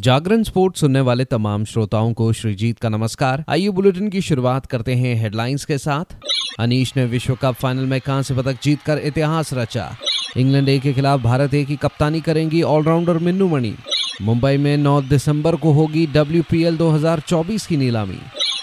जागरण sport सुनने वाले तमाम श्रोताओं को श्रीजीत का नमस्कार। आइए बुलेटिन की शुरुआत करते हैं हेडलाइंस के साथ। अनीश ने विश्व कप फाइनल में कांस्य पदक जीतकर इतिहास रचा। इंग्लैंड ए के खिलाफ भारत ए की कप्तानी करेंगी ऑलराउंडर मिन्नू मणि। मुंबई में 9 दिसंबर को होगी डब्ल्यू 2024 की नीलामी।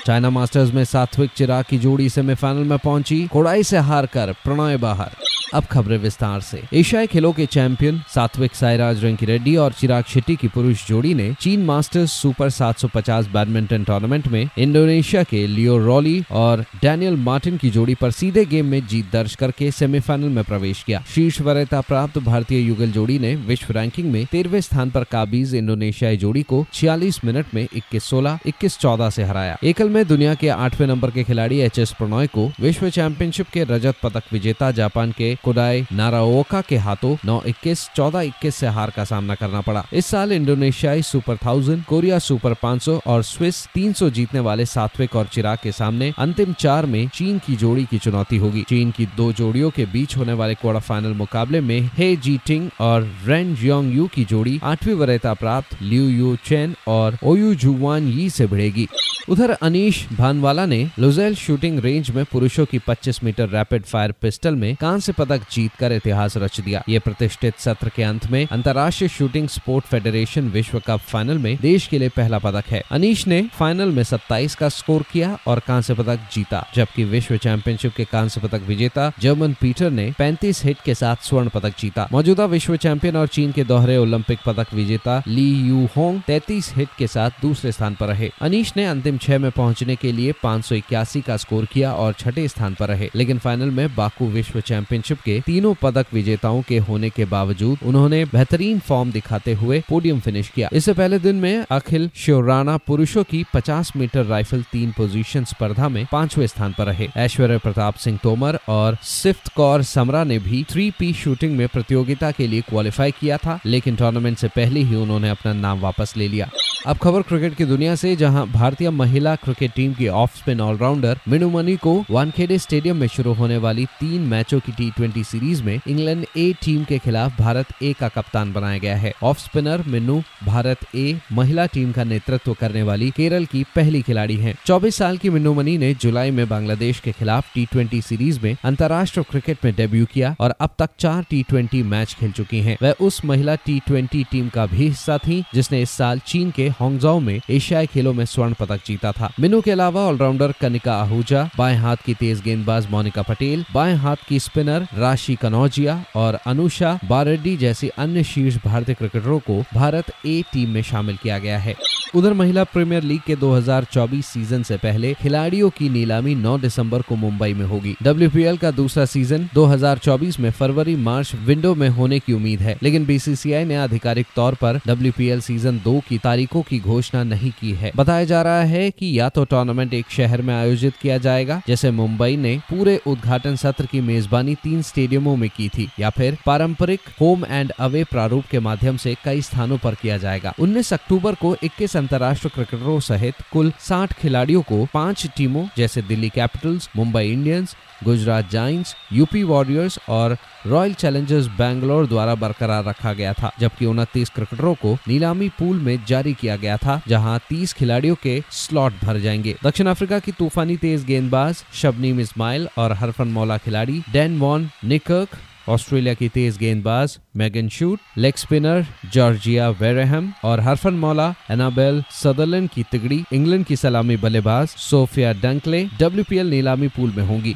चाइना मास्टर्स में सात्विक चिराग की जोड़ी सेमीफाइनल में पहुँची, कोड़ाई से हार कर प्रणय बाहर। अब खबरें विस्तार से। एशियाई खेलों के चैंपियन सात्विक साईराज रंकी रेड्डी और चिराग शेट्टी की पुरुष जोड़ी ने चीन मास्टर्स सुपर 750 बैडमिंटन टूर्नामेंट में इंडोनेशिया के लियो रॉली और डैनियल मार्टिन की जोड़ी पर सीधे गेम में जीत दर्ज करके सेमीफाइनल में प्रवेश किया। शीर्ष वरीयता प्राप्त भारतीय युगल जोड़ी ने विश्व रैंकिंग में तेरहवे स्थान पर काबीज इंडोनेशियाई जोड़ी को छियालीस मिनट में इक्कीस सोलह, इक्कीस चौदह से हराया। एकल में दुनिया के आठवें नंबर के खिलाड़ी एच एस प्रणॉय को विश्व चैंपियनशिप के रजत पदक विजेता जापान के कोडाई नाराओका के हाथों नौ इक्कीस, चौदह इक्कीस से हार का सामना करना पड़ा। इस साल इंडोनेशियाई सुपर थाउज़ेंड, कोरिया सुपर 500 और स्विस 300 जीतने वाले सात्विक और चिराग के सामने अंतिम चार में चीन की जोड़ी की चुनौती होगी। चीन की दो जोड़ियों के बीच होने वाले क्वार्टर फाइनल मुकाबले में हे जी टिंग और रेन जियोंग यू की जोड़ी आठवीं वरीयता प्राप्त लिu यू चैन और ओयू जुवान यी से भिड़ेगी। उधर अनीश भानवाला ने लुजेल शूटिंग रेंज में पुरुषों की 25 मीटर रैपिड फायर पिस्टल में कांस्य पदक जीतकर इतिहास रच दिया। ये प्रतिष्ठित सत्र के अंत में अंतर्राष्ट्रीय शूटिंग स्पोर्ट फेडरेशन विश्व कप फाइनल में देश के लिए पहला पदक है। अनीश ने फाइनल में 27 का स्कोर किया और कांस्य पदक जीता, जबकि विश्व चैंपियनशिप के कांस्य पदक विजेता जर्मन पीटर ने 35 हिट के साथ स्वर्ण पदक जीता। मौजूदा विश्व चैंपियन और चीन के दोहरे ओलंपिक पदक विजेता ली यू होंग तैतीस हिट के साथ दूसरे स्थान पर रहे। अनीश ने अंतिम छह में पहुँचने के लिए पाँच सौ इक्यासी का स्कोर किया और छठे स्थान पर रहे। लेकिन फाइनल में बाकू विश्व चैंपियनशिप के तीनों पदक विजेताओं के होने के बावजूद उन्होंने बेहतरीन फॉर्म दिखाते हुए पोडियम फिनिश किया। इससे पहले दिन में अखिल शिवराना पुरुषों की 50 मीटर राइफल तीन पोजीशन स्पर्धा में पांचवे स्थान पर रहे। ऐश्वर्य प्रताप सिंह तोमर और सिफ्त कौर समरा ने भी थ्री पी शूटिंग में प्रतियोगिता के लिए क्वालिफाई किया था, लेकिन टूर्नामेंट से पहले ही उन्होंने अपना नाम वापस ले लिया। अब खबर क्रिकेट की दुनिया से, जहाँ भारतीय महिला क्रिकेट टीम की off spin allrounder Minnu Mani को वानखेड़े स्टेडियम में शुरू होने वाली तीन मैचों की टी सीरीज़ में इंग्लैंड ए टीम के खिलाफ भारत ए का कप्तान बनाया गया है। ऑफ़ स्पिनर मिनू भारत ए महिला टीम का नेतृत्व करने वाली केरल की पहली खिलाड़ी है। चौबीस साल की मिन्नू मनी ने जुलाई में बांग्लादेश के खिलाफ टी सीरीज़ में अंतर्राष्ट्रीय क्रिकेट में डेब्यू किया और अब तक चार टी मैच खेल चुकी है। वह उस महिला टी टीम का भी हिस्सा थी, जिसने इस साल चीन के हांगजाओ में एशियाई खेलों में स्वर्ण पदक जीता था। मिनू के अलावा ऑलराउंडर कनिका आहूजा, बाएँ हाथ की तेज गेंदबाज मोनिका पटेल, बाएँ हाथ की स्पिनर राशि कनौजिया और अनुषा बारेड्डी जैसी अन्य शीर्ष भारतीय क्रिकेटरों को भारत ए टीम में शामिल किया गया है। उधर महिला प्रीमियर लीग के 2024 सीज़न से पहले खिलाड़ियों की नीलामी 9 दिसंबर को मुंबई में होगी। डब्ल्यूपीएल का दूसरा सीज़न 2024 में फरवरी, मार्च विंडो में होने की उम्मीद है, लेकिन बीसीसीआई ने आधिकारिक तौर पर डब्ल्यू सीज़न दो की तारीखों की घोषणा नहीं की है। बताया जा रहा है कि या तो टूर्नामेंट एक शहर में आयोजित किया जाएगा, जैसे मुंबई ने पूरे उद्घाटन सत्र की मेजबानी तीन स्टेडियमों में की थी, या फिर पारंपरिक होम एंड अवे प्रारूप के माध्यम से कई स्थानों पर किया जाएगा। उन्नीस अक्टूबर को इक्कीस अंतर्राष्ट्रीय क्रिकेटरों सहित कुल साठ खिलाड़ियों को पाँच टीमों, जैसे Delhi Capitals, Mumbai Indians, Gujarat Giants UP Warriors और रॉयल चैलेंजर्स बैंगलोर द्वारा बरकरार रखा गया था, जबकि उनतीस क्रिकेटरों को नीलामी पूल में जारी किया गया था, जहाँ 30 खिलाड़ियों के स्लॉट भर जाएँगे। दक्षिण अफ्रीका की तूफानी तेज गेंदबाज शबनीम इस्माइल और हरफन मौला खिलाड़ी डेन वॉन निकर्क, ऑस्ट्रेलिया की तेज गेंदबाज Megan Schutt, leg spinner Georgia Wareham और हरफन मौला एनाबेल सदरलैंड की तिगड़ी, इंग्लैंड की सलामी बल्लेबाज सोफिया डंकले डब्ल्यू नीलामी पूल में होंगी।